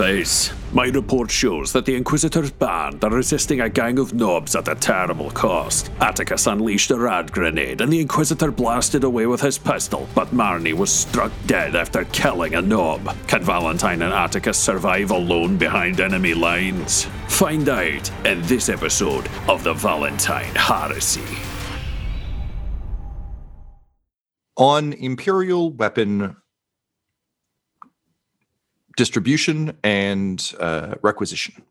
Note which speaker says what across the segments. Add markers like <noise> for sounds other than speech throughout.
Speaker 1: Face. My report shows that the Inquisitor's band are resisting a gang of nobs at a terrible cost. Atticus unleashed a rad grenade and the Inquisitor blasted away with his pistol, but Marnie was struck dead after killing a nob. Can Valentine and Atticus survive alone behind enemy lines? Find out in this episode of the Valentine Heresy.
Speaker 2: on Imperial weapon distribution and uh, requisition.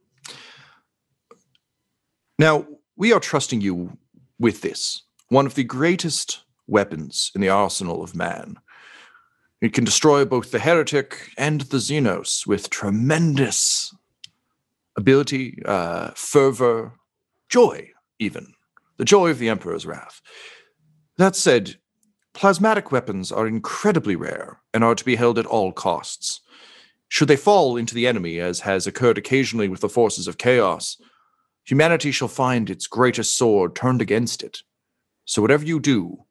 Speaker 2: Now, we are trusting you with this, one of the greatest weapons in the arsenal of man. It can destroy both the heretic and the Xenos with tremendous ability, uh, fervor, joy, even. The joy of the Emperor's wrath. That said, plasmatic weapons are incredibly rare and are to be held at all costs. Should they fall into the enemy, as has occurred occasionally with the forces of chaos, humanity shall find its greatest sword turned against it. So whatever you do,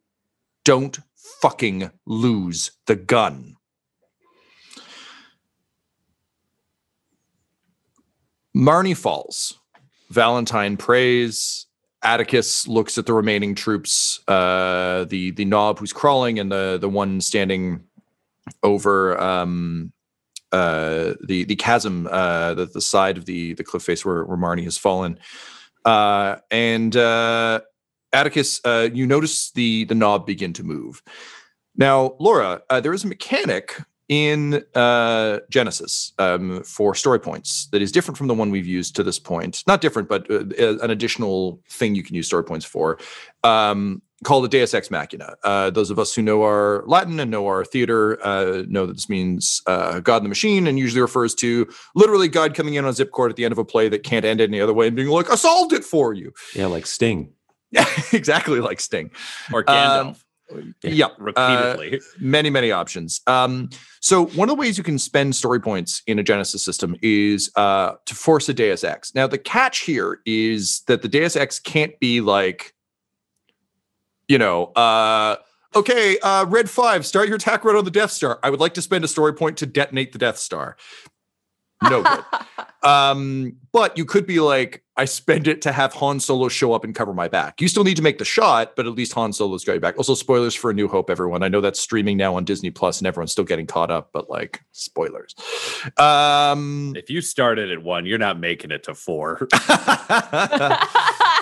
Speaker 2: don't fucking lose the gun. Marnie falls. Valentine prays. Atticus looks at the remaining troops, uh, the the nob who's crawling, and the the one standing over um, uh, the the chasm, uh, the the side of the the cliff face where, where Marnie has fallen. Uh, and uh, Atticus, uh, you notice the the nob begin to move. Now, Laura, uh, there is a mechanic in uh, Genesys um, for story points that is different from the one we've used to this point. Not different, but uh, an additional thing you can use story points for. Um, called a Deus Ex Machina. Uh, those of us who know our Latin and know our theater uh, know that this means uh, God in the machine and usually refers to literally God coming in on a zip cord at the end of a play that can't end any other way and being like, I solved it for you.
Speaker 3: Yeah, like Sting.
Speaker 2: Yeah, <laughs> exactly like Sting.
Speaker 4: Or Gandalf.
Speaker 2: Um, yeah, <laughs> uh,
Speaker 4: repeatedly.
Speaker 2: many, many options. Um, so one of the ways you can spend story points in a Genesys system is uh, to force a Deus Ex. Now the catch here is that the Deus Ex can't be like, you know, uh, okay, uh, Red Five, start your attack run on the Death Star. I would like to spend a story point to detonate the Death Star. No good. <laughs> um, but you could be like, I spend it to have Han Solo show up and cover my back. You still need to make the shot, but at least Han Solo's got your back. Also, spoilers for A New Hope, everyone. I know that's streaming now on Disney Plus, and everyone's still getting caught up, but like, spoilers. Um,
Speaker 4: if you started at one, you're not making it to four. <laughs> <laughs>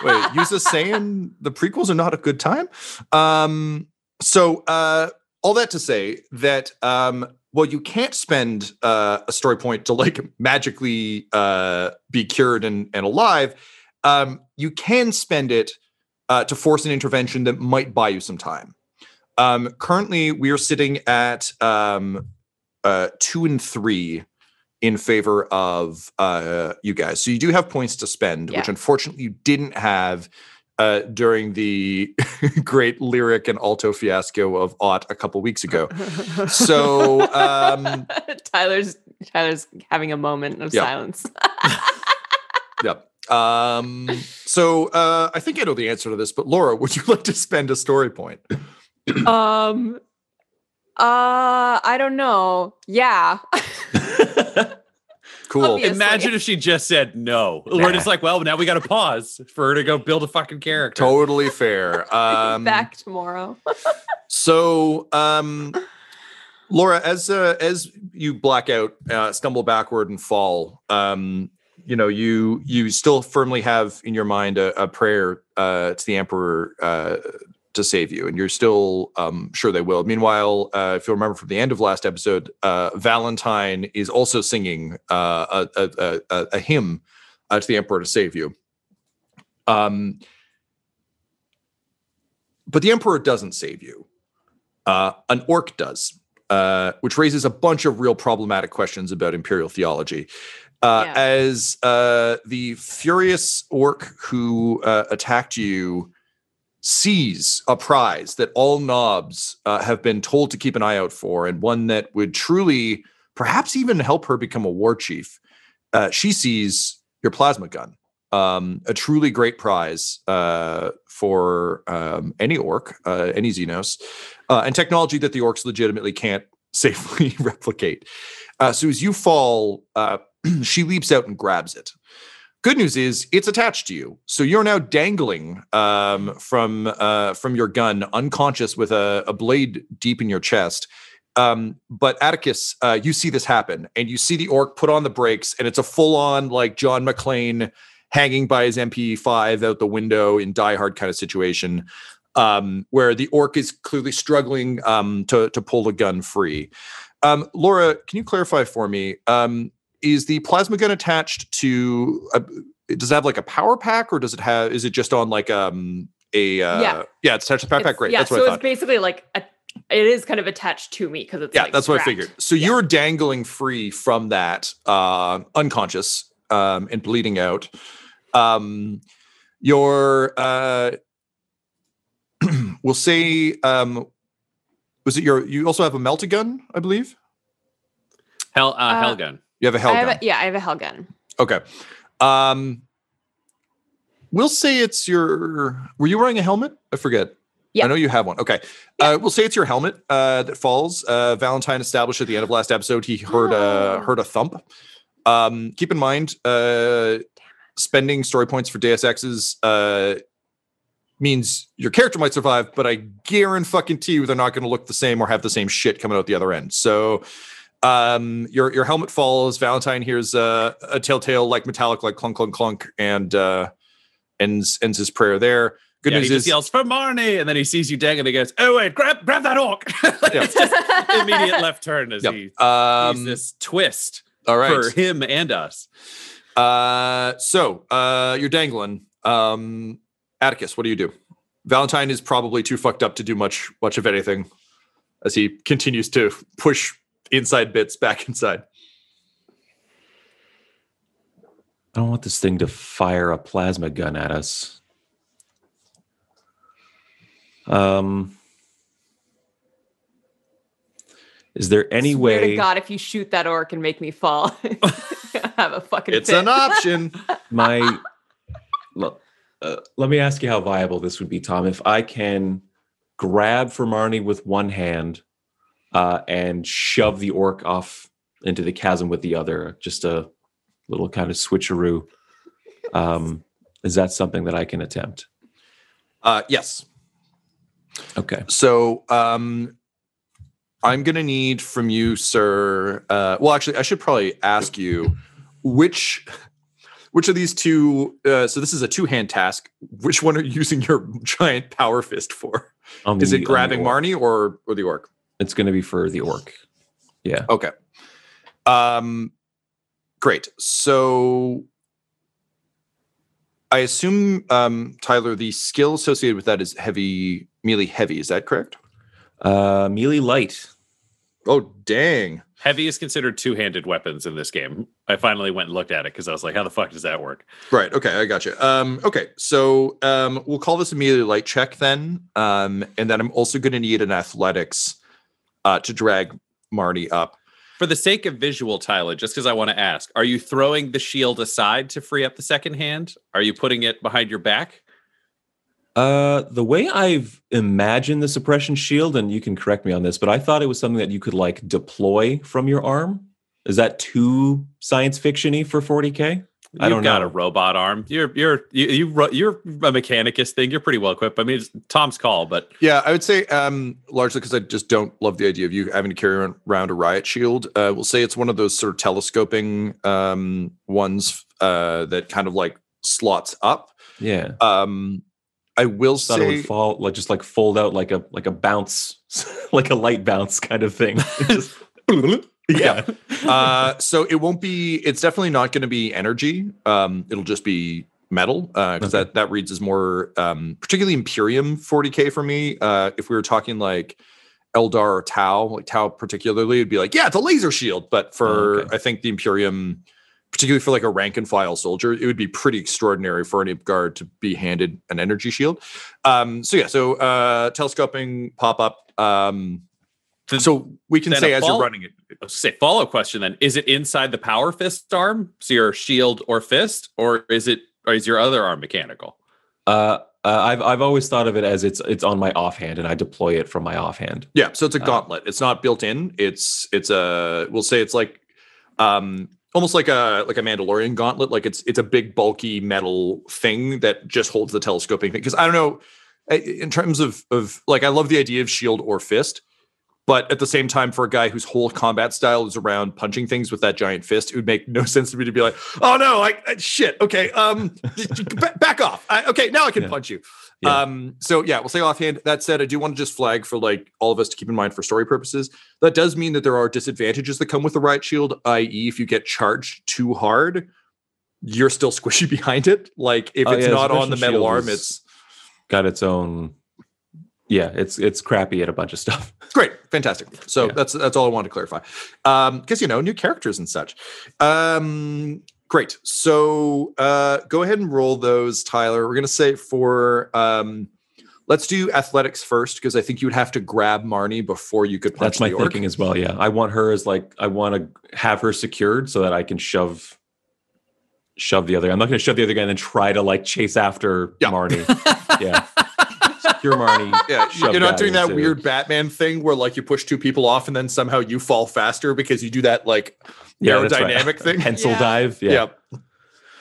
Speaker 2: Wait, use a saying the prequels are not a good time. Um, so uh, all that to say that um, well, you can't spend uh, a story point to like magically uh, be cured and, and alive. Um, you can spend it uh, to force an intervention that might buy you some time. Um, currently, we are sitting at um, uh, two and three in favor of uh, you guys. So you do have points to spend,
Speaker 5: Yeah.
Speaker 2: which unfortunately you didn't have uh, during the <laughs> great lyric and alto fiasco of Ott a couple weeks ago. So um, <laughs>
Speaker 5: Tyler's Tyler's having a moment of
Speaker 2: Yeah.
Speaker 5: silence. <laughs>
Speaker 2: Yep. Um, so uh, I think I know the answer to this, but Laura, would you like to spend a story point?
Speaker 5: um uh I don't know. Yeah. <laughs>
Speaker 2: Cool.
Speaker 5: Obvious.
Speaker 4: Imagine if she just said no. We're just like, well, now we got to pause for her to go build a fucking character.
Speaker 2: Totally fair. <laughs> Um,
Speaker 5: Back tomorrow. <laughs>
Speaker 2: So, um, Laura, as uh, as you black out, uh, stumble backward, and fall, um, you know you you still firmly have in your mind a, a prayer uh, to the emperor uh, to save you, and you're still um, sure they will. Meanwhile, uh, if you remember from the end of last episode, uh, Valentine is also singing uh, a, a, a, a hymn uh, to the emperor to save you. Um, but the emperor doesn't save you. Uh, an orc does, uh, which raises a bunch of real problematic questions about imperial theology. Uh,
Speaker 5: Yeah.
Speaker 2: As uh, the furious orc who uh, attacked you sees a prize that all nobs uh, have been told to keep an eye out for, and one that would truly, perhaps even help her become a war chief, uh, she sees your plasma gun um, a truly great prize uh, for um, any orc, uh, any Xenos, uh, and technology that the orcs legitimately can't <laughs> safely replicate. Uh, so as you fall, uh, <clears throat> she leaps out and grabs it. Good news is it's attached to you, so you're now dangling um, from uh, from your gun, unconscious with a, a blade deep in your chest. Um, but Atticus, uh, you see this happen, and you see the orc put on the brakes, and it's a full on like John McClane hanging by his MP5 out the window in Die Hard kind of situation, um, where the orc is clearly struggling um, to to pull the gun free. Um, Laura, can you clarify for me? Is the plasma gun attached to? A, does it have like a power pack, or does it have? Is it just on like um a? Uh,
Speaker 5: Yeah.
Speaker 2: yeah, it's attached to a power pack.
Speaker 5: It's-
Speaker 2: Great,
Speaker 5: Yeah,
Speaker 2: that's what
Speaker 5: so
Speaker 2: I
Speaker 5: it's basically like a, it is kind of attached to me because it's
Speaker 2: Yeah,
Speaker 5: like
Speaker 2: that's what I figured. So you're dangling free from that, uh, unconscious um, and bleeding out. Um, your, uh, <clears throat> we'll say, um, was it your? You also have a melta gun, I believe.
Speaker 4: Hell, uh,
Speaker 5: Uh,
Speaker 4: Hellgun.
Speaker 2: You have a hell
Speaker 5: I
Speaker 2: gun.
Speaker 5: a, yeah, I have a hell gun.
Speaker 2: Okay. Um, we'll say it's your. Were you wearing a helmet? I forget.
Speaker 5: Yeah.
Speaker 2: I know you have one. Okay. Uh, we'll say it's your helmet uh, that falls. Uh, Valentine established at the end of last episode he heard a
Speaker 5: Oh.
Speaker 2: heard a thump. Um, keep in mind, uh, spending story points for Deus Exes uh, means your character might survive, but I guarantee you they're not going to look the same or have the same shit coming out the other end. So um your your helmet falls valentine hears uh, a telltale like metallic like clunk clunk clunk and uh ends ends his prayer there good
Speaker 4: yeah,
Speaker 2: news
Speaker 4: he just yells for Marnie, and then he sees you dangling. and he goes, "Oh wait, grab grab that orc!" <laughs> It's just immediate left turn as
Speaker 2: Yep.
Speaker 4: he
Speaker 2: um
Speaker 4: sees this twist
Speaker 2: all right
Speaker 4: for him and us.
Speaker 2: uh so uh you're dangling um atticus what do you do valentine is probably too fucked up to do much much of anything as he continues to push inside bits back inside
Speaker 3: I don't want this thing to fire a plasma gun at us. Um, is there any
Speaker 5: Swear to
Speaker 3: way
Speaker 5: God, if you shoot that orc and make me fall, I <laughs> have a fucking.
Speaker 2: it's
Speaker 5: fit.
Speaker 2: an option <laughs>
Speaker 3: my Look, uh, let me ask you how viable this would be, Tom. If I can grab for Marnie with one hand uh, and shove the orc off into the chasm with the other, just a little kind of switcheroo. Um, is that something that I can attempt?
Speaker 2: uh yes
Speaker 3: Okay.
Speaker 2: So um I'm gonna need from you, sir. Uh well actually I should probably ask you which which of these two uh so this is a two-hand task. Which one are you using your <laughs> giant power fist for?
Speaker 3: On
Speaker 2: Is it grabbing
Speaker 3: orc.
Speaker 2: Marnie or or the orc?
Speaker 3: It's going to be for the orc. Yeah.
Speaker 2: Okay. Um great. So I assume um Tyler, the skill associated with that is heavy melee heavy, is that correct?
Speaker 3: Uh, melee light.
Speaker 2: Oh dang.
Speaker 4: Heavy is considered two-handed weapons in this game. I finally went and looked at it because I was like, "How the fuck does that work?"
Speaker 2: Right. Okay. I got you. Um, okay. So um, we'll call this a melee light check then. Um, and then I'm also going to need an athletics uh, to drag Marty up.
Speaker 4: For the sake of visual, Tyler, just because I want to ask, are you throwing the shield aside to free up the second hand? Are you putting it behind your back?
Speaker 3: Uh, the way I've imagined the suppression shield, and you can correct me on this, but I thought it was something that you could like deploy from your arm. Is that too science fictiony for 40k? I don't
Speaker 4: You've got
Speaker 3: know.
Speaker 4: a robot arm. You're you're you, you you're a mechanicus thing. You're pretty well equipped. I mean, it's Tom's call, but
Speaker 2: Yeah, I would say um, largely because I just don't love the idea of you having to carry around- a riot shield. Uh, we'll say it's one of those sort of telescoping um, ones uh, that kind of like slots up.
Speaker 3: Yeah.
Speaker 2: Um, I will
Speaker 3: Thought it
Speaker 2: say,
Speaker 3: would fall like just like fold out like a like a bounce, <laughs> like a light bounce kind of thing. <laughs> Just- yeah. <laughs>
Speaker 2: uh, so it won't be. It's definitely not going to be energy. Um, it'll just be metal because
Speaker 3: Okay.
Speaker 2: that that reads as more, um, particularly Imperium 40k for me. Uh, if we were talking like Eldar or Tau, like Tau particularly, it'd be like, yeah, it's a laser shield. But for
Speaker 3: Oh, okay.
Speaker 2: I think the Imperium, particularly for like a rank and file soldier, it would be pretty extraordinary for an guard to be handed an energy shield. Um, so yeah, so uh, telescoping pop up. Um,
Speaker 4: Th-
Speaker 2: so we can say
Speaker 4: a
Speaker 2: as you're running it,
Speaker 4: I was gonna say follow up question then: Is it inside the power fist arm, so your shield or fist, or is it or is your other arm mechanical?
Speaker 3: Uh, uh, I've I've always thought of it as it's it's on my offhand and I deploy it from my offhand.
Speaker 2: Yeah, so it's a
Speaker 3: Uh,
Speaker 2: gauntlet. It's not built in. It's it's a we'll say it's like um almost like a like a Mandalorian gauntlet. Like it's it's a big bulky metal thing that just holds the telescoping thing. Because I don't know, in terms of of like I love the idea of shield or fist, but at the same time, for a guy whose whole combat style is around punching things with that giant fist, it would make no <laughs> sense to me to be like, oh no, I, I shit. Okay, um, <laughs> ba- back off. I, okay, now I can
Speaker 3: Yeah.
Speaker 2: punch you.
Speaker 3: Yeah.
Speaker 2: Um, so yeah, we'll say offhand. That said, I do want to just flag for like all of us to keep in mind for story purposes. That does mean that there are disadvantages that come with the riot shield, i.e., if you get charged too hard, you're still <laughs> squishy behind it. Like if
Speaker 3: Oh,
Speaker 2: it's
Speaker 3: yeah,
Speaker 2: not on the metal arm, it's
Speaker 3: Got its own. Yeah, it's it's crappy at a bunch of stuff. <laughs>
Speaker 2: great, fantastic. So
Speaker 3: Yeah.
Speaker 2: that's that's all I wanted to clarify. Um, because you know, new characters and such. Um, great. So uh go ahead and roll those, Tyler. We're gonna say for um let's do athletics first, because I think you would have to grab Marnie before you could punch
Speaker 3: That's my thinking as well. Yeah, I want her as like I want to have her secured so that I can shove shove the other. I'm not going to shove the other guy and then try to like chase after
Speaker 2: Yeah.
Speaker 3: Marnie. <laughs> yeah, secure Marnie. <laughs>
Speaker 2: Yeah, you're not doing that
Speaker 3: into-
Speaker 2: weird Batman thing where like you push two people off and then somehow you fall faster because you do that like
Speaker 3: Yeah, that's right.
Speaker 2: aerodynamic thing.
Speaker 3: Pencil
Speaker 5: Yeah.
Speaker 3: dive. Yeah.
Speaker 2: Yeah.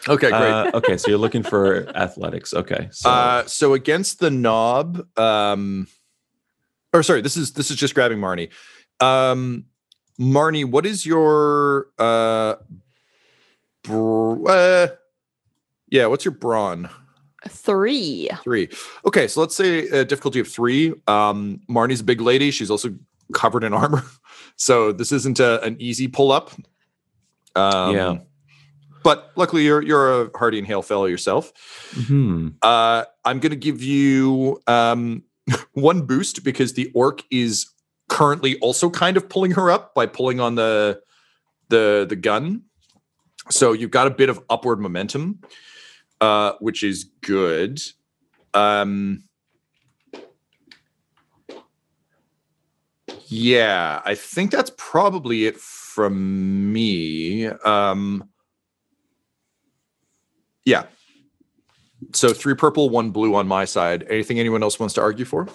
Speaker 2: Okay, great.
Speaker 3: Uh, okay, so you're looking for <laughs> athletics. Okay, so
Speaker 2: Uh, so against the nob, um, or sorry, this is this is just grabbing Marnie. Um, Marnie, what is your uh, br- uh yeah, what's your brawn?
Speaker 5: Three.
Speaker 2: Three. Okay, so let's say a difficulty of three. Um, Marnie's a big lady. She's also covered in armor, <laughs> so this isn't a, an easy pull up. Um,
Speaker 3: Yeah.
Speaker 2: But luckily, you're you're a hardy and hail fellow yourself.
Speaker 3: hmm.
Speaker 2: Uh, I'm going to give you um, <laughs> one boost because the orc is currently also kind of pulling her up by pulling on the the the gun. So you've got a bit of upward momentum, uh, which is good. Um, yeah, I think that's probably it from me. Um, yeah, so three purple, one blue on my side. Anything anyone else wants to argue for?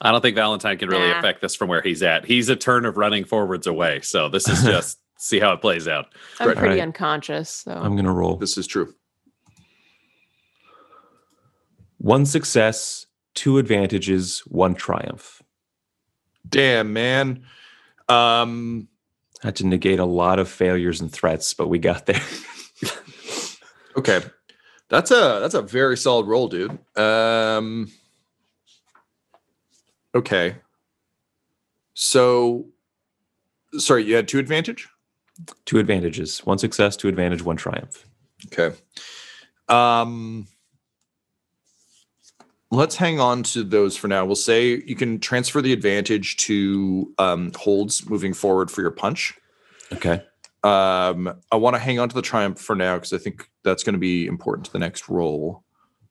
Speaker 4: I don't think Valentine can really
Speaker 5: Nah.
Speaker 4: affect this from where he's at. He's a turn of running forwards away, so this is <laughs> just see how it plays out.
Speaker 5: I'm
Speaker 2: Right.
Speaker 5: pretty
Speaker 3: Alright.
Speaker 5: unconscious, so
Speaker 3: I'm gonna roll
Speaker 2: This is true.
Speaker 3: one success, two advantages, one triumph.
Speaker 2: Damn, man. Um,
Speaker 3: Had to negate a lot of failures and threats, but we got there. <laughs>
Speaker 2: okay. That's a that's a very solid roll, dude. Um Okay. So sorry, you had two advantage?
Speaker 3: Two advantages, one success, two advantage, one triumph.
Speaker 2: Okay. Um let's hang on to those for now. We'll say you can transfer the advantage to um holds moving forward for your punch.
Speaker 3: Okay.
Speaker 2: Um, I want to hang on to the triumph for now because I think that's going to be important to the next roll.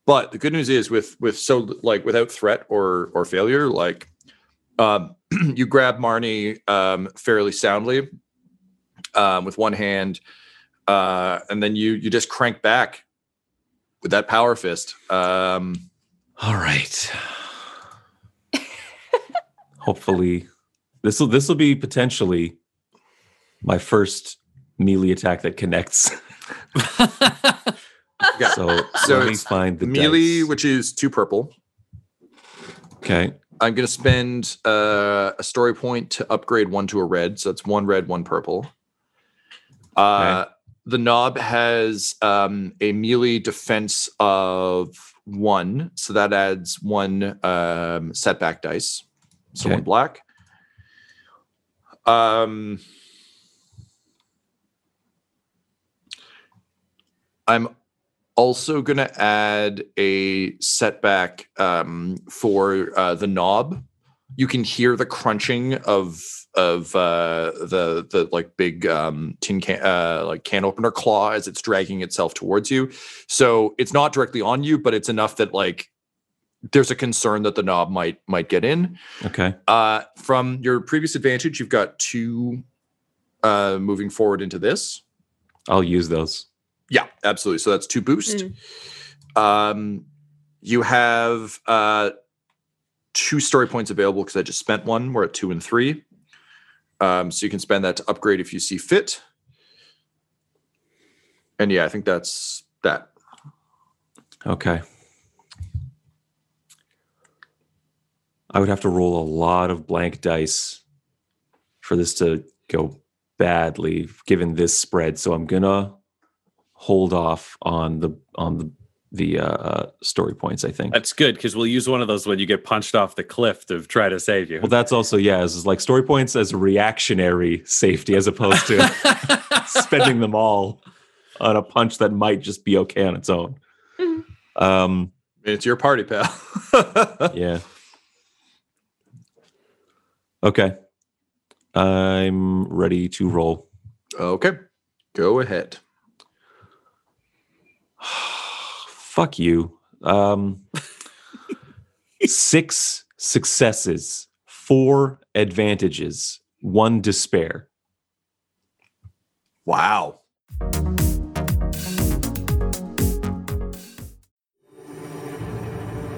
Speaker 2: But the good news is with with so like without threat or or failure, like um, <clears throat> you grab Marnie um, fairly soundly um, with one hand, uh, and then you you just crank back with that power fist. Um,
Speaker 3: All right. Hopefully, this will this will be potentially my first melee attack that connects. <laughs>
Speaker 2: Yeah.
Speaker 3: So,
Speaker 2: So
Speaker 3: let me find the
Speaker 2: melee,
Speaker 3: dice.
Speaker 2: which is two purple.
Speaker 3: okay.
Speaker 2: I'm going to spend uh, a story point to upgrade one to a red. So that's one red, one purple. Uh, The nob has um, a melee defense of one. So that adds one um, setback dice. So
Speaker 3: Okay.
Speaker 2: one black. Um, I'm also going to add a setback um, for uh, the nob. You can hear the crunching of of uh, the the like big um, tin can uh, like can opener claw as it's dragging itself towards you. So it's not directly on you, but it's enough that like there's a concern that the nob might might get in.
Speaker 3: Okay.
Speaker 2: Uh, from your previous advantage, you've got two uh, moving forward into this.
Speaker 3: I'll use those.
Speaker 2: Yeah, absolutely. So that's two boost. Um, you have uh, two story points available because I just spent one. We're at two and three. Um, so you can spend that to upgrade if you see fit. And yeah, I think that's that.
Speaker 3: Okay. I would have to roll a lot of blank dice for this to go badly given this spread. So I'm gonna hold off on the on the the uh, uh, story points. I think.
Speaker 4: That's good because we'll use one of those when you get punched off the cliff to try to save you.
Speaker 3: Well, that's also yeah. This is like story points as reactionary safety as opposed to <laughs> spending them all on a punch that might just be okay on its own. Um,
Speaker 2: It's your party, pal. <laughs>
Speaker 3: yeah. Okay. I'm ready to roll.
Speaker 2: okay, go ahead. <sighs> <sighs> <sighs>
Speaker 3: Fuck you. Um, <laughs> six successes, four advantages, one despair.
Speaker 2: Wow.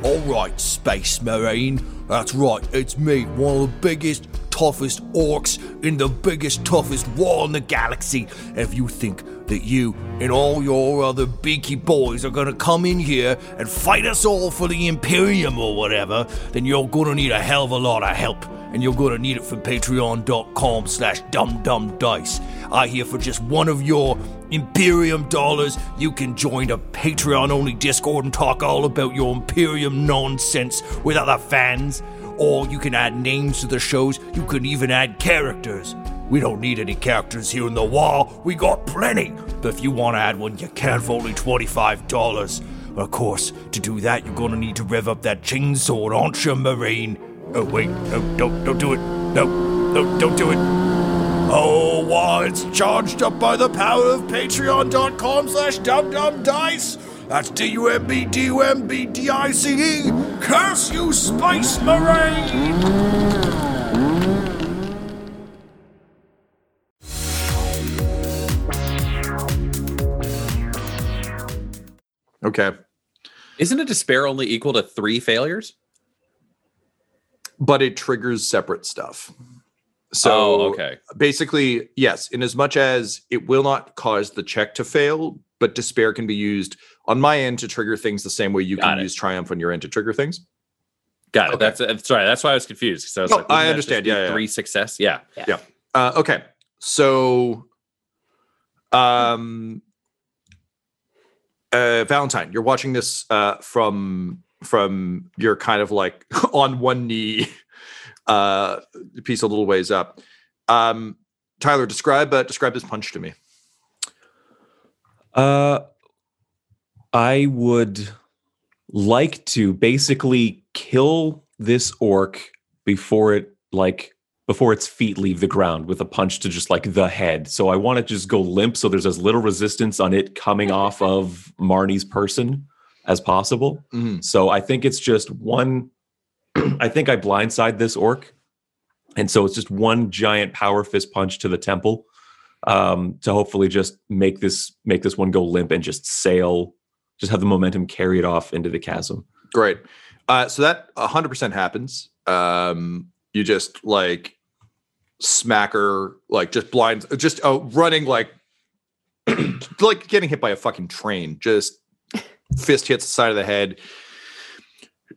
Speaker 6: All right, Space Marine. That's right, it's me, one of the biggest, toughest orcs in the biggest, toughest war in the galaxy. If you think that you and all your other beaky boys are gonna come in here and fight us all for the Imperium or whatever, then you're gonna need a hell of a lot of help. And you're gonna need it from patreon.com slash dumbdumbdice. I hear for just one of your Imperium dollars, you can join a Patreon only Discord and talk all about your Imperium nonsense with other fans. Or you can add names to the shows, you can even add characters. We don't need any characters here in the wall, we got plenty. But if you want to add one, you can for only $25. Of course, to do that, you're gonna need to rev up that chainsaw, aren't you, Marine? Oh, wait, no, don't, don't do it. No, no, don't do it. Oh, wow, it's charged up by the power of patreon.com slash dumbdumbdice. That's D-U-M-B-D-U-M-B-D-I-C-E. Curse you, Space Marine!
Speaker 2: Okay.
Speaker 4: Isn't a despair only equal to three failures?
Speaker 2: But it triggers separate stuff. So
Speaker 4: oh, okay.
Speaker 2: basically, yes, in as much as it will not cause the check to fail, but despair can be used on my end to trigger things the same way you
Speaker 4: Got
Speaker 2: can
Speaker 4: it.
Speaker 2: use triumph on your end to trigger things.
Speaker 4: Got it.
Speaker 2: Okay.
Speaker 4: That's that's right. That's why I was confused. So I was
Speaker 2: No,
Speaker 4: like,
Speaker 2: I understand.
Speaker 4: just be
Speaker 2: Yeah, yeah.
Speaker 4: three success. Yeah. Yeah.
Speaker 2: Uh, okay, so um, uh, Valentine, you're watching this uh, from from your kind of like <laughs> on one knee <laughs> uh, piece a little ways up. Um, Tyler, describe uh, describe this punch to me.
Speaker 3: Uh, I would like to basically kill this orc before it like before its feet leave the ground with a punch to just like the head. So I want to just go limp so there's as little resistance on it coming off of Marnie's person as possible.
Speaker 2: Mhm.
Speaker 3: So I think it's just one. <clears throat> I think I blindside this orc, and so it's just one giant power fist punch to the temple um, to hopefully just make this make this one go limp and just sail, just have the momentum carry it off into the chasm.
Speaker 2: great so that 100% happens you just like just blind, just uh, running like <clears throat> like getting hit by a fucking train. Just fist hits the side of the head.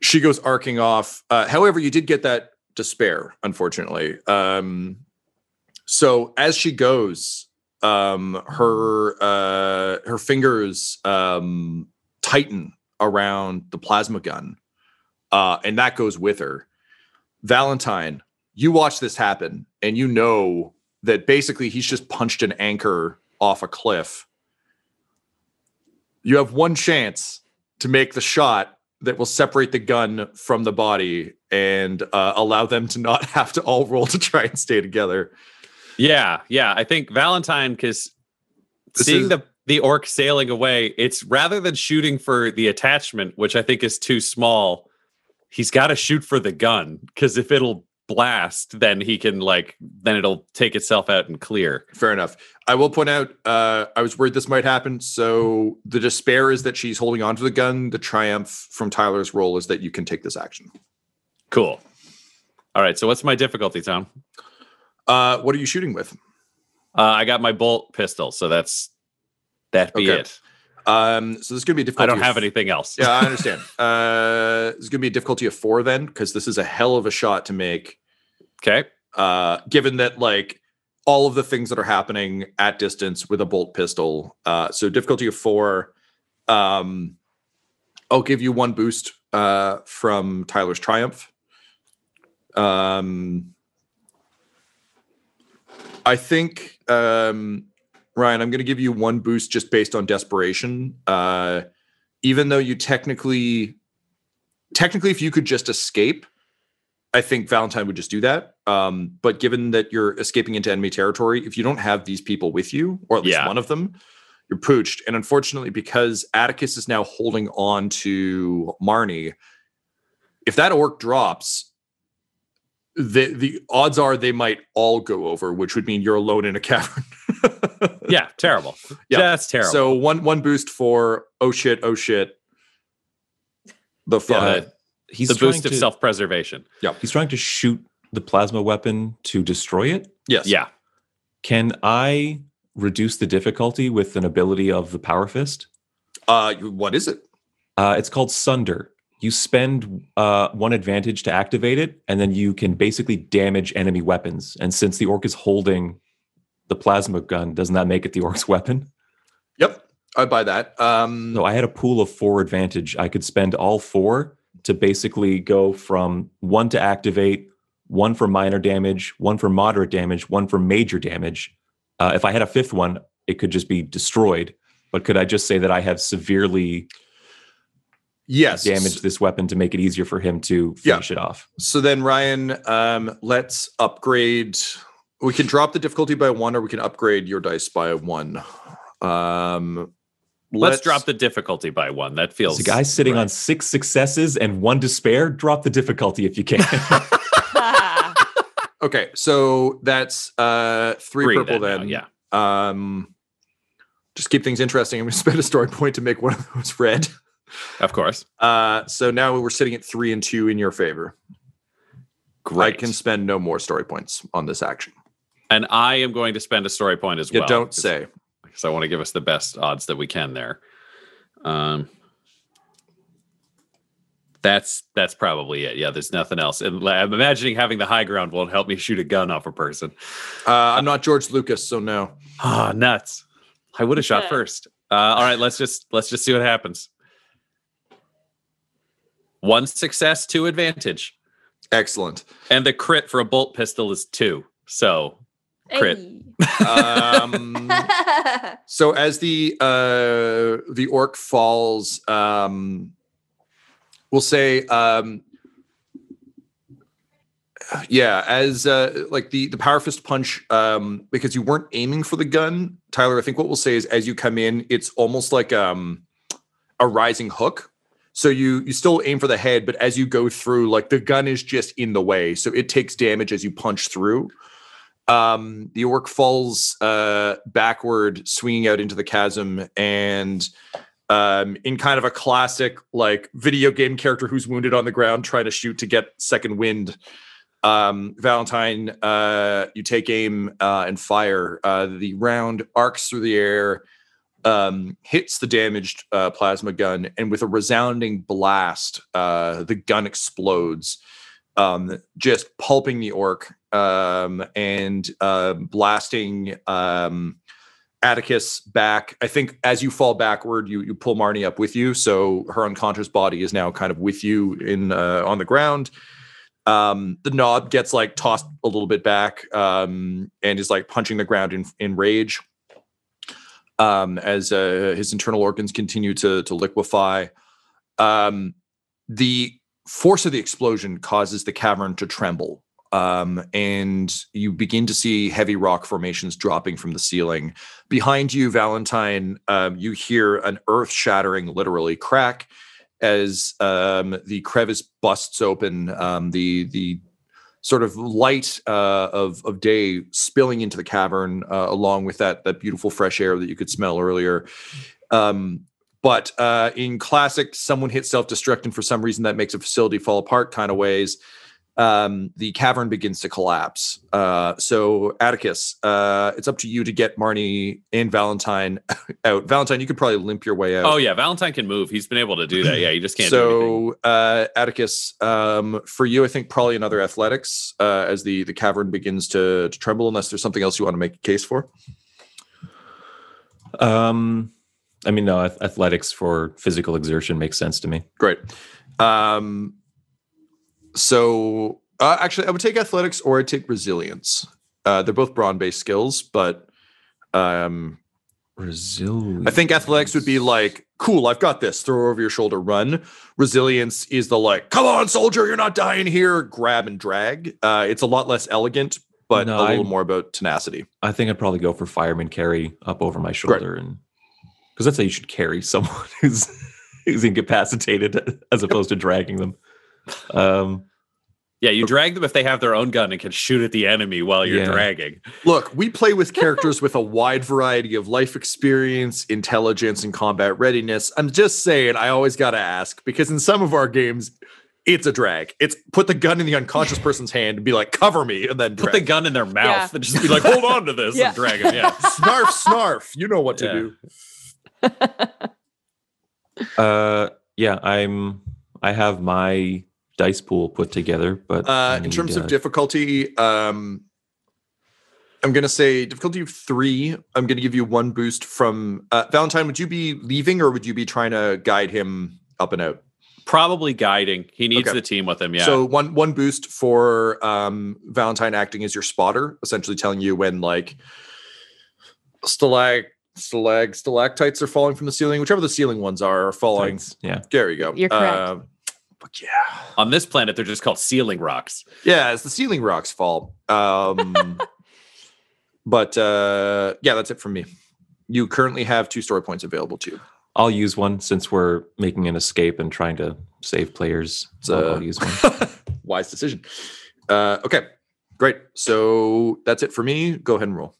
Speaker 2: She goes arcing off. Uh, however, you did get that despair, unfortunately. Um, so as she goes, um, her uh, her fingers um, tighten around the plasma gun, uh, and that goes with her. Valentine, you watch this happen, and you know that basically he's just punched an anchor off a cliff. You have one chance to make the shot that will separate the gun from the body and uh, allow them to not <laughs> have to all roll to try and stay together.
Speaker 4: Yeah, yeah. I think Valentine, because seeing
Speaker 2: is-
Speaker 4: the the orc sailing away, it's rather than shooting for the attachment, which I think is too small, he's got to shoot for the gun because if it'll blast, then he can like then it'll take itself out and clear.
Speaker 2: Fair enough. I will point out, uh, I was worried this might happen. So the despair is that she's holding onto the gun. The triumph from Tyler's role is that you can take this action.
Speaker 4: Cool. All right. So what's my difficulty, Tom?
Speaker 2: Uh, what are you shooting with?
Speaker 4: Uh, I got my bolt pistol, so that's that be
Speaker 2: Okay.
Speaker 4: it.
Speaker 2: Um, so this is going to be a
Speaker 4: I
Speaker 2: difficulty.
Speaker 4: I
Speaker 2: don't
Speaker 4: have anything else.
Speaker 2: Yeah, I <laughs> understand. uh, it's going to be a difficulty of four then, because this is a hell of a shot to make.
Speaker 4: Okay.
Speaker 2: Uh, given that like all of the things that are happening at distance with a bolt pistol. Uh, so difficulty of four. Um, I'll give you one boost uh, from Tyler's triumph. Um, I think um, Ryan, I'm going to give you one boost just based on desperation. Uh, even though you technically, technically, if you could just escape, I think Valentine would just do that. Um, but given that you're escaping into enemy territory, if you don't have these people with you, or at least
Speaker 4: Yeah.
Speaker 2: one of them, you're pooched. And unfortunately, because Atticus is now holding on to Marnie, if that orc drops, the the odds are they might all go over, which would mean you're alone in a cavern. <laughs>
Speaker 4: Yeah. Terrible.
Speaker 2: Yeah.
Speaker 4: That's terrible.
Speaker 2: So one one boost for oh shit, oh shit. The fuck.
Speaker 4: Yeah,
Speaker 3: He's
Speaker 4: the
Speaker 3: trying
Speaker 4: boost of
Speaker 3: to-
Speaker 4: self preservation.
Speaker 3: Yeah, He's trying to shoot the plasma weapon to destroy it.
Speaker 2: yes.
Speaker 4: Yeah.
Speaker 3: Can I reduce the difficulty with an ability of the Power Fist?
Speaker 2: Uh what is it?
Speaker 3: Uh, it's called Sunder. You spend uh, one advantage to activate it, and then you can basically damage enemy weapons. And since the orc is holding the plasma gun, doesn't that make it the orc's <laughs> weapon?
Speaker 2: Yep. I buy that. Um
Speaker 3: No, I had a pool of four advantage. I could spend all four to basically go from one to activate, one for minor damage, one for moderate damage, one for major damage. Uh, if I had a fifth one, it could just be destroyed. But could I just say that I have severely
Speaker 2: yes.
Speaker 3: damaged this weapon to make it easier for him to
Speaker 2: Yeah.
Speaker 3: finish it off?
Speaker 2: So then Ryan, um, let's upgrade. We can drop the difficulty by one, or we can upgrade your dice by one. Um,
Speaker 4: Let's, drop the difficulty by one. That feels
Speaker 3: There's a guy sitting
Speaker 4: right.
Speaker 3: on six successes and one despair. Drop the difficulty if you can. <laughs>
Speaker 2: Okay, so that's uh three,
Speaker 4: Three
Speaker 2: purple
Speaker 4: then
Speaker 2: then.
Speaker 4: yeah.
Speaker 2: Um, just keep things interesting. I'm going <laughs> to spend a story point to make one of those red.
Speaker 4: Of course.
Speaker 2: Uh, so now we're sitting at three and two in your favor.
Speaker 4: Great.
Speaker 2: I can spend no more story points on this action.
Speaker 4: and I am going to spend a story point as
Speaker 2: You
Speaker 4: well.
Speaker 2: don't say.
Speaker 4: Because I want to give us the best odds that we can there. Um, that's that's probably it. Yeah, there's nothing else. And I'm imagining having the high ground won't help me shoot a gun off a person.
Speaker 2: Uh, I'm not George Lucas, so no.
Speaker 4: Ah, nuts! I would have shot first. Uh, all right, let's just let's just see what happens. One success, two advantage,
Speaker 2: Excellent.
Speaker 4: and the crit for a bolt pistol is two. So Crit.
Speaker 2: Um, <laughs> so as the uh, the orc falls, um, we'll say, um, yeah, as uh, like the the power fist punch, um, because you weren't aiming for the gun, Tyler. I think what we'll say is, as you come in, it's almost like um, a rising hook. So you you still aim for the head, but as you go through, like the gun is just in the way, so it takes damage as you punch through. Um, the orc falls uh, backward, swinging out into the chasm, and um, in kind of a classic like video game character who's wounded on the ground, trying to shoot to get second wind. Um, Valentine, uh, you take aim uh, and fire. Uh, the round arcs through the air, um, hits the damaged uh, plasma gun, and with a resounding blast, uh, the gun explodes, um, just pulping the orc um, and uh, blasting um, Atticus back. I think as you fall backward, you you pull Marnie up with you, so her unconscious body is now kind of with you in uh, on the ground. Um, the nob gets like tossed a little bit back um, and is like punching the ground in in rage um, as uh, his internal organs continue to to liquefy. Um, the force of the explosion causes the cavern to tremble, um, and you begin to see heavy rock formations dropping from the ceiling. Behind you, Valentine, um, you hear an earth-shattering, literally crack as um, the crevice busts open. Um, the the sort of light uh, of of day spilling into the cavern, uh, along with that that beautiful fresh air that you could smell earlier. Um, but uh, in classic, someone hit self destruct, and for some reason that makes a facility fall apart kind of ways. Um, the cavern begins to collapse. Uh, so Atticus, uh, it's up to you to get Marnie and Valentine <laughs> out. Valentine, you could probably limp your way out.
Speaker 4: Oh yeah, Valentine can move. He's been able to do that. Yeah, you just can't. do
Speaker 2: so uh, Atticus, um, for you, I think probably another athletics uh, as the the cavern begins to to tremble. Unless there's something else you want to make a case for.
Speaker 3: Um, I mean, no, athletics for physical exertion makes sense to me.
Speaker 2: Great. Um, so uh, actually, I would take athletics or I'd take resilience. Uh, they're both brawn based skills, but um,
Speaker 3: Resilience.
Speaker 2: I think athletics would be like, cool, I've got this, throw over your shoulder, run. Resilience is the like, come on, soldier, you're not dying here, grab and drag. Uh, it's a lot less elegant, but
Speaker 3: No,
Speaker 2: a little
Speaker 3: I-
Speaker 2: more about tenacity.
Speaker 3: I think I'd probably go for fireman carry up over my shoulder, and because that's how you should carry <laughs> someone who's who's incapacitated, as opposed to dragging them. Um,
Speaker 4: Yeah, you drag them if they have their own gun and can shoot at the enemy while you're
Speaker 3: Yeah.
Speaker 4: dragging.
Speaker 2: Look, we play with characters with a wide variety of life experience, intelligence, and combat readiness. I'm just saying, I always got to ask because in some of our games, it's a drag. It's put the gun in the unconscious <laughs> person's hand and be like, cover me, and then
Speaker 4: Put the gun in their mouth
Speaker 5: Yeah.
Speaker 4: and just be like, hold on to this
Speaker 5: Yeah.
Speaker 4: and drag them. Yeah. <laughs>
Speaker 2: snarf, snarf. You know what to
Speaker 4: Yeah.
Speaker 2: do. <laughs>
Speaker 3: uh, yeah, I'm. I have my dice pool put together, but I
Speaker 2: Uh, in terms
Speaker 3: uh,
Speaker 2: of difficulty, um, I'm going to say difficulty of three. I'm going to give you one boost from uh, Valentine. Would you be leaving or would you be trying to guide him up and out?
Speaker 4: Probably guiding. He needs
Speaker 2: Okay.
Speaker 4: the team with him. Yeah.
Speaker 2: So one one boost for um, Valentine acting as your spotter, essentially telling you when like stalag stalag stalactites are falling from the ceiling, whichever the ceiling ones are, are falling.
Speaker 3: Thanks. Yeah.
Speaker 2: There you go.
Speaker 5: You're correct.
Speaker 2: Uh, but yeah,
Speaker 4: on this planet, they're just called ceiling rocks.
Speaker 2: yeah, as the ceiling rocks fall. Um, <laughs> but uh, yeah, that's it from me. You currently have two story points available to you.
Speaker 3: I'll use one since we're making an escape and trying to save players. So
Speaker 2: Uh,
Speaker 3: I'll use one. <laughs>
Speaker 2: Wise decision. Uh, okay, great. So that's it for me. Go ahead and roll.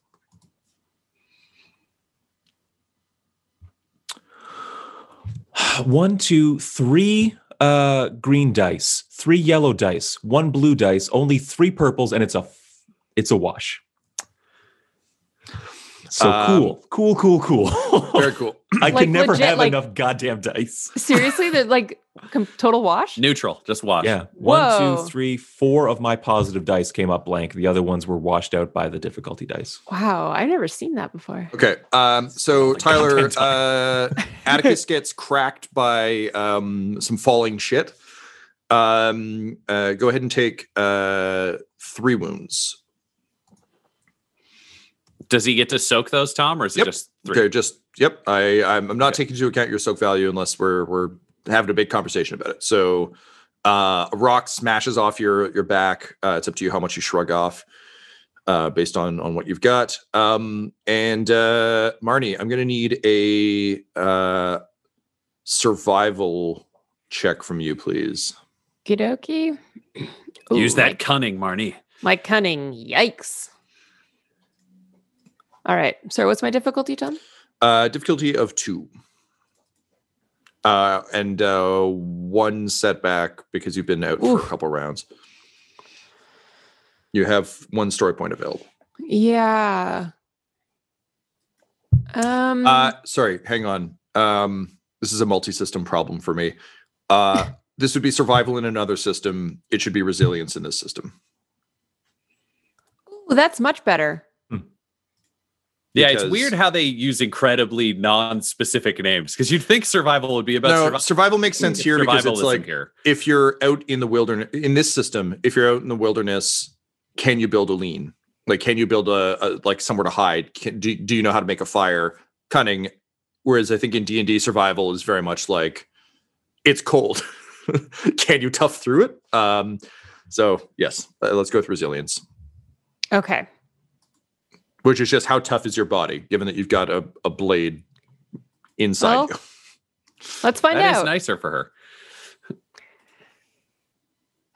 Speaker 3: one, two, three uh green dice, three yellow dice, one blue dice, only three purples, and it's a it's a wash. So
Speaker 2: Um,
Speaker 3: cool, cool, cool, cool.
Speaker 2: Very <laughs> cool.
Speaker 3: I
Speaker 5: Like
Speaker 3: can never
Speaker 5: legit,
Speaker 3: have
Speaker 5: like-
Speaker 3: enough goddamn dice.
Speaker 5: Seriously, the like com- total wash.
Speaker 4: Neutral. Just wash.
Speaker 3: Yeah, one,
Speaker 5: Whoa.
Speaker 3: two, three, four of my positive dice came up blank. The other ones were washed out by the difficulty dice.
Speaker 5: Wow, I've never seen that before.
Speaker 2: Okay. Um, so Tyler,
Speaker 3: goddamn
Speaker 2: uh, <laughs> Atticus gets cracked by um, some falling shit. Um, uh, go ahead and take uh, three wounds.
Speaker 4: Does he get to soak those, Tom, or is
Speaker 2: Yep.
Speaker 4: it just three?
Speaker 2: Okay, just yep. I I'm, I'm not taking into account your soak value unless we're we're having a big conversation about it. So uh, a rock smashes off your your back. Uh, it's up to you how much you shrug off. Uh, based on on what you've got, um, and uh, Marnie, I'm gonna need a uh, survival check from you, please.
Speaker 5: Kidoki.
Speaker 4: Use that cunning, Marnie.
Speaker 5: my cunning. Yikes. All right. So what's my difficulty, Tom?
Speaker 2: Uh, difficulty of two. Uh, and uh, one setback because you've been out for a couple rounds. You have one story point available.
Speaker 5: Yeah. Um.
Speaker 2: Uh, sorry, hang on. Um, this is a multi-system problem for me. Uh, this would be survival in another system. It should be resilience in this system.
Speaker 5: ooh, that's much better.
Speaker 4: Yeah,
Speaker 2: Because-
Speaker 4: it's weird how they use incredibly non-specific names because you'd think survival would be about
Speaker 2: no,
Speaker 4: survival.
Speaker 2: survival makes sense here because it's like
Speaker 4: here.
Speaker 2: if you're out in the wilderness in this system, if you're out in the wilderness, can you build a lean? Like, can you build a, a like somewhere to hide? Can, do, do you know how to make a fire? Cunning. Whereas I think in D and D, survival is very much like it's cold. <laughs> can you tough through it? Um, so yes, uh, let's go with resilience,
Speaker 5: Okay.
Speaker 2: Which is just how tough is your body, given that you've got a, a blade inside
Speaker 5: Well,
Speaker 2: you.
Speaker 5: Let's find
Speaker 4: That is
Speaker 5: out.
Speaker 4: nicer for her.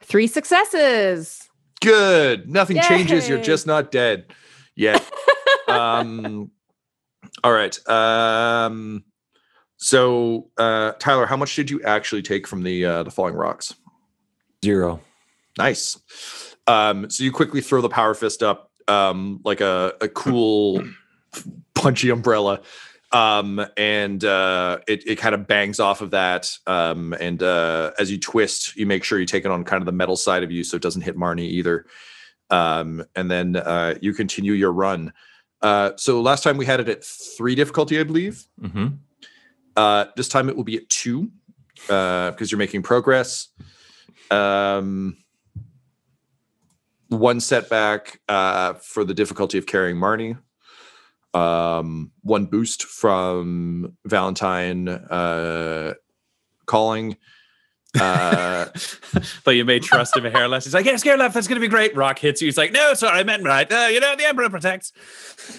Speaker 5: Three successes.
Speaker 2: Good. Nothing changes. You're just not dead yet. <laughs> um, all right. Um, so, uh, Tyler, how much did you actually take from the uh, the falling rocks?
Speaker 3: Zero.
Speaker 2: Nice. Um, so you quickly throw the power fist up, um, like a, a cool <clears throat> punchy umbrella. Um, and uh, it, it kind of bangs off of that. Um, and uh, as you twist, you make sure you take it on kind of the metal side of you so it doesn't hit Marnie either. Um, and then uh, you continue your run. Uh, so last time we had it at three difficulty, I believe.
Speaker 3: Mm-hmm.
Speaker 2: Uh, this time it will be at two uh, because you're making progress. Um, one setback uh, for the difficulty of carrying Marnie. Um, one boost from Valentine uh, calling. Uh, <laughs>
Speaker 4: but you may trust him a hair less. He's like, yeah, scare left. That's going to be great. Rock hits you. He's like, no, sorry, I meant right. Uh, you know, the Emperor protects.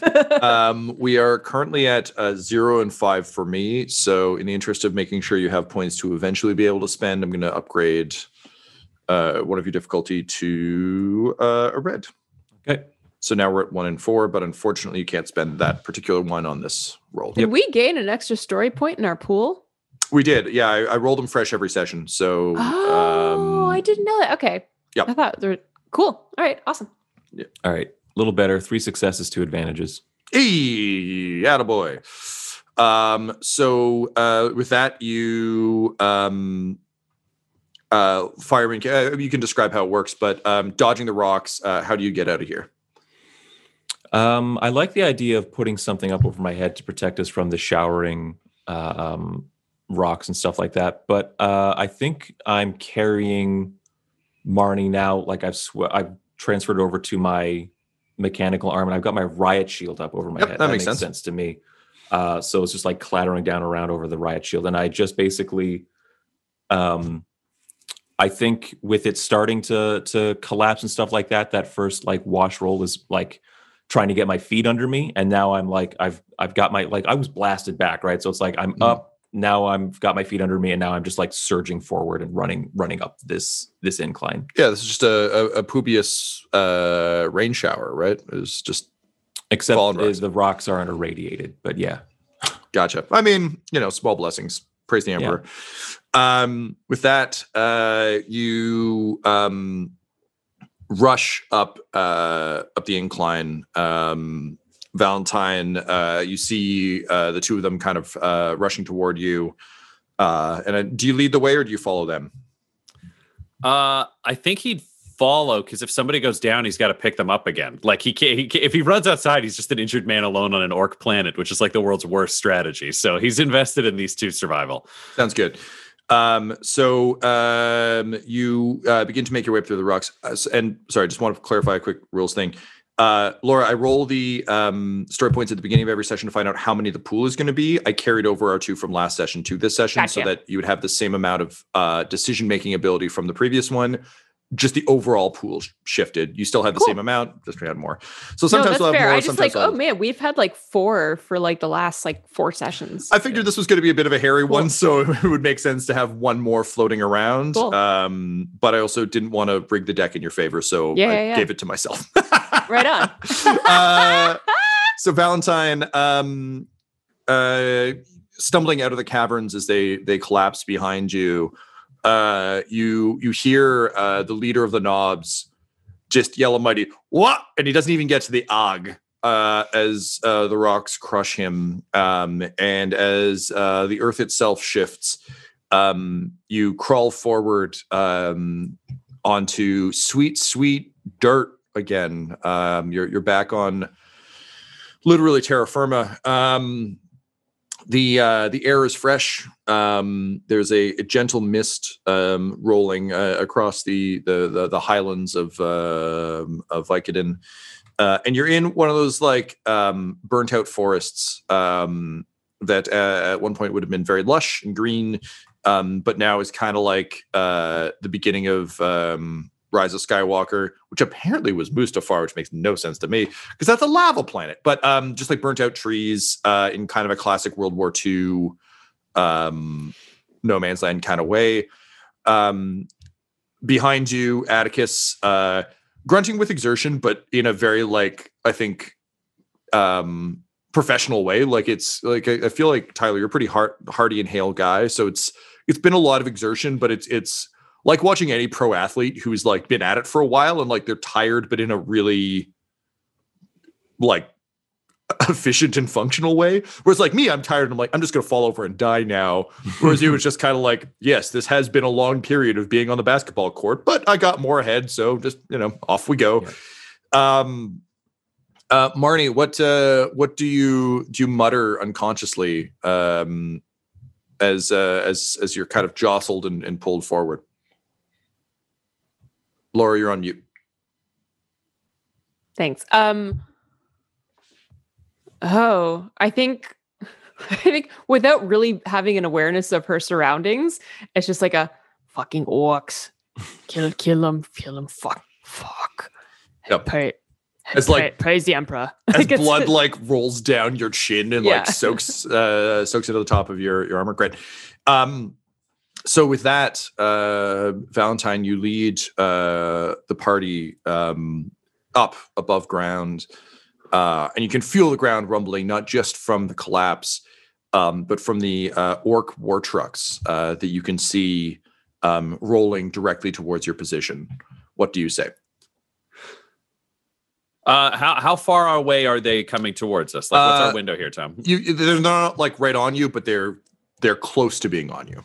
Speaker 4: <laughs>
Speaker 2: um, we are currently at uh, zero and five for me. So, in the interest of making sure you have points to eventually be able to spend, I'm going to upgrade uh, one of your difficulty to uh, a red.
Speaker 3: Okay.
Speaker 2: So now we're at one and four, but unfortunately, you can't spend that particular one on this roll.
Speaker 5: Did we gain an extra story point in our pool?
Speaker 2: We did. Yeah, I, I rolled them fresh every session. So,
Speaker 5: Oh,
Speaker 2: um,
Speaker 5: I didn't know that. Okay.
Speaker 2: Yeah.
Speaker 5: I thought they're cool. All right. Awesome. Yeah.
Speaker 3: All right. A little better. Three successes, two advantages.
Speaker 2: Hey, attaboy. Um, so uh, with that, you um, uh, fireman, uh, you can describe how it works, but um, dodging the rocks, uh, how do you get out of here?
Speaker 3: Um, I like the idea of putting something up over my head to protect us from the showering uh, um, rocks and stuff like that. But uh, I think I'm carrying Marnie now. Like I've sw- I've transferred over to my mechanical arm, and I've got my riot shield up over my
Speaker 2: Yep,
Speaker 3: head.
Speaker 2: that makes sense.
Speaker 3: to me. Uh, so it's just like clattering down around over the riot shield, and I just basically, um, I think with it starting to to collapse and stuff like that, that first like wash roll is like trying to get my feet under me and now i'm like i've i've got my like i was blasted back right so it's like i'm
Speaker 2: Mhm.
Speaker 3: up now I've got my feet under me and now i'm just like surging forward and running running up this this incline
Speaker 2: Yeah, this is just a, a, a uh, rain shower, right? It's just
Speaker 3: except
Speaker 2: Fallen
Speaker 3: the,
Speaker 2: rocks.
Speaker 3: aren't irradiated but yeah
Speaker 2: Gotcha. I mean, you know, small blessings. Praise the emperor. Um, with that, uh, you um, rush up uh, up the incline. Um, Valentine, uh, you see uh, the two of them kind of uh, rushing toward you. Uh, and do you lead the way or do you follow them?
Speaker 4: Uh, I think he'd follow because if somebody goes down, he's got to pick them up again. Like he can't, he can't. If he runs outside, he's just an injured man alone on an orc planet, which is like the world's worst strategy. So he's invested in these two survival.
Speaker 2: Sounds good. Um, so um, you uh, begin to make your way up through the rocks. Uh, and sorry, I just want to clarify a quick rules thing. Uh, Laura, I roll the um, story points at the beginning of every session to find out how many the pool is going to be. I carried over our two from last session to this session so that you would have the same amount of uh, decision making ability from the previous one. Just the overall pool shifted. You still had the
Speaker 5: Cool.
Speaker 2: same amount, just we had more. So
Speaker 5: no,
Speaker 2: sometimes
Speaker 5: that's
Speaker 2: we'll have
Speaker 5: fair.
Speaker 2: more.
Speaker 5: I just like, oh man, we've had like four for like the last like four sessions.
Speaker 2: I figured this was going to be a bit of a hairy
Speaker 5: Cool.
Speaker 2: one, so <laughs> it would make sense to have one more floating around.
Speaker 5: Cool.
Speaker 2: Um, but I also didn't want to rig the deck in your favor, so
Speaker 5: Yeah,
Speaker 2: I
Speaker 5: yeah, yeah.
Speaker 2: gave it to myself. <laughs>
Speaker 5: right on. <laughs>
Speaker 2: uh, so Valentine, um, uh, stumbling out of the caverns as they they collapse behind you, uh, you you hear uh, the leader of the nobs just yell a mighty what, and he doesn't even get to the og uh, as uh, the rocks crush him, um, and as uh, the earth itself shifts, um, you crawl forward um, onto sweet, sweet dirt again. Um, you're you're back on literally terra firma. Um, the uh, the air is fresh. Um, there's a, a gentle mist um, rolling uh, across the, the the the highlands of uh, of Vicodin. Uh, and you're in one of those like um, burnt out forests um, that uh, at one point would have been very lush and green, um, but now is kind of like uh, the beginning of Rise of Skywalker, which apparently was Mustafar, which makes no sense to me because that's a lava planet. But um, just like burnt out trees uh, in kind of a classic World War II um, no man's land kind of way. Um, behind you, Atticus, uh, grunting with exertion, but in a very like I think um, professional way. Like it's like I, I feel like Tyler, you're a pretty hard, hardy and hale guy, so it's it's been a lot of exertion, but it's it's like watching any pro athlete who's like been at it for a while and like they're tired, but in a really like efficient and functional way. Whereas like me, I'm tired and I'm like, I'm just gonna fall over and die now. <laughs> Whereas you was just kind of like, yes, this has been a long period of being on the basketball court, but I got more ahead, so just you know, off we go. Yeah. Um uh Marnie, what uh what do you do you mutter unconsciously um as uh as as you're kind of jostled and, and pulled forward? Laura, you're on mute.
Speaker 5: Thanks. Um Oh, I think <laughs> I think without really having an awareness of her surroundings, it's just like a fucking orcs. Kill kill them, kill them, fuck, fuck.
Speaker 2: Yep.
Speaker 5: Pray,
Speaker 2: It's
Speaker 5: pray-
Speaker 2: like
Speaker 5: praise the emperor. <laughs>
Speaker 2: as blood like rolls down your chin and
Speaker 5: Yeah.
Speaker 2: like soaks uh soaks into the top of your your armor great um so with that uh valentine you lead uh the party um up above ground uh and you can feel the ground rumbling not just from the collapse um but from the uh orc war trucks uh that you can see um rolling directly towards your position what do you say
Speaker 4: Uh, how how far away are they coming towards us? Like, what's
Speaker 2: Uh,
Speaker 4: our window here, Tom?
Speaker 2: you they're not like right on you but they're they're close to being on you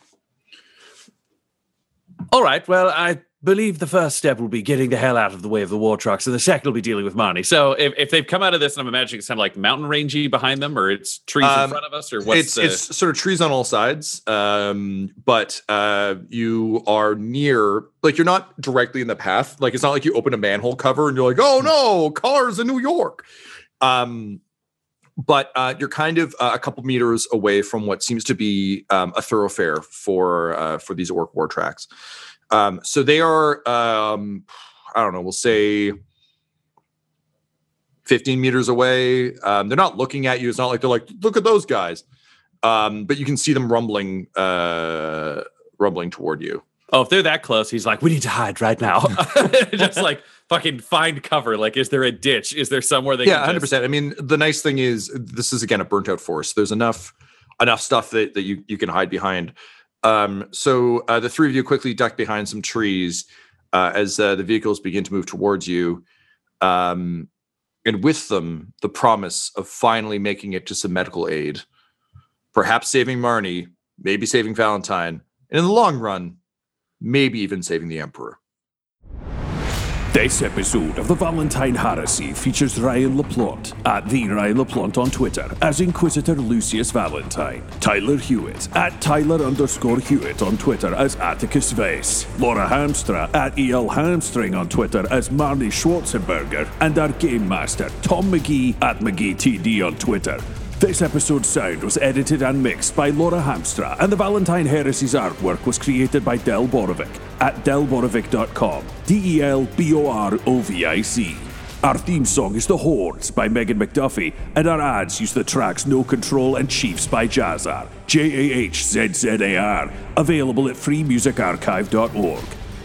Speaker 4: All right. Well, I believe the first step will be getting the hell out of the way of the war trucks, and the second will be dealing with Marnie. So, if, if they've come out of this, and I'm imagining it's kind of like mountain rangey behind them, or it's trees in
Speaker 2: Um,
Speaker 4: front of us, or what's
Speaker 2: it's
Speaker 4: the?
Speaker 2: it's sort of trees on all sides um but uh you are near like you're not directly in the path like it's not like you open a manhole cover and you're like oh no cars in new york um but uh, you're kind of uh, a couple meters away from what seems to be um, a thoroughfare for uh, for these orc war tracks. Um, so they are, um, I don't know, we'll say 15 meters away. Um, they're not looking at you. It's not like they're like, look at those guys. Um, but you can see them rumbling, uh, rumbling toward you.
Speaker 4: Oh, if they're that close, he's like, we need to hide right now. <laughs> just like fucking find cover. Like, is there a ditch? Is there somewhere they?
Speaker 2: yeah,
Speaker 4: can
Speaker 2: hundred
Speaker 4: just-
Speaker 2: percent. I mean, the nice thing is this is again a burnt out forest. There's enough enough stuff that, that you you can hide behind. Um, so uh, the three of you quickly duck behind some trees uh, as uh, the vehicles begin to move towards you, um, and with them the promise of finally making it to some medical aid, perhaps saving Marnie, maybe saving Valentine, and in the long run, maybe even saving the Emperor.
Speaker 1: This episode of the Valentine Heresy features Ryan LaPlante at the Ryan LaPlante on Twitter as Inquisitor Lucius Valentine, Tyler Hewitt at Tyler underscore Hewitt on Twitter as Atticus Vase, Laura Hamstra at EL Hamstring on Twitter as Marnie Schwarzenberger, and our game master Tom McGee at McGeeTD on Twitter. This episode's sound was edited and mixed by Laura Hamstra, and the Valentine Heresy's artwork was created by Del Borovic at delborovic.com. D E L B O R O V I C. Our theme song is The Hordes by Megan McDuffie, and our ads use the tracks No Control and Chiefs by Jahzzar. J A H Z Z A R. Available at freemusicarchive.org.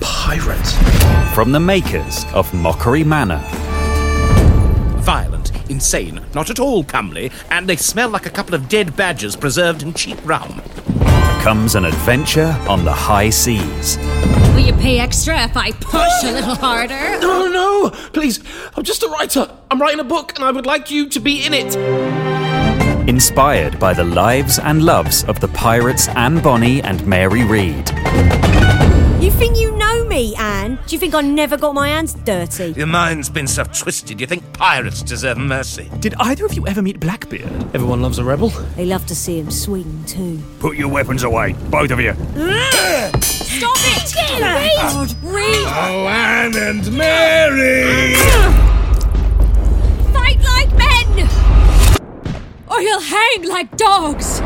Speaker 6: pirate?
Speaker 7: From the makers of Mockery Manor.
Speaker 8: Violent, insane, not at all comely, and they smell like a couple of dead badgers preserved in cheap rum.
Speaker 7: Comes an adventure on the high seas.
Speaker 9: Will you pay extra if I push a little harder? <gasps>
Speaker 6: No, no, please. I'm just a writer. I'm writing a book and I would like you to be in it.
Speaker 7: Inspired by the lives and loves of the pirates Anne Bonny and Mary Read.
Speaker 10: You think you know me, Anne? Do you think I never got my hands dirty?
Speaker 8: Your mind's been so twisted, you think pirates deserve mercy.
Speaker 11: Did either of you ever meet Blackbeard?
Speaker 6: Everyone loves a rebel.
Speaker 10: They love to see him swing too.
Speaker 1: Put your weapons away, both of you.
Speaker 9: Stop it! God, Read!
Speaker 12: Oh, Anne and Mary!
Speaker 9: Fight like men! Or you'll hang like dogs!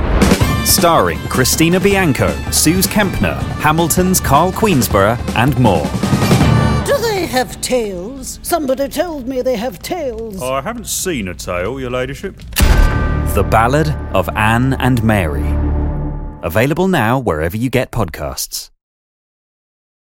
Speaker 7: Starring Christina Bianco, Suze Kempner, Hamilton's Carl Queensborough, and more.
Speaker 13: Do they have tails? Somebody told me they have tails.
Speaker 1: Oh, I haven't seen a tail, your ladyship.
Speaker 7: The Ballad of Anne and Mary. Available now wherever you get podcasts.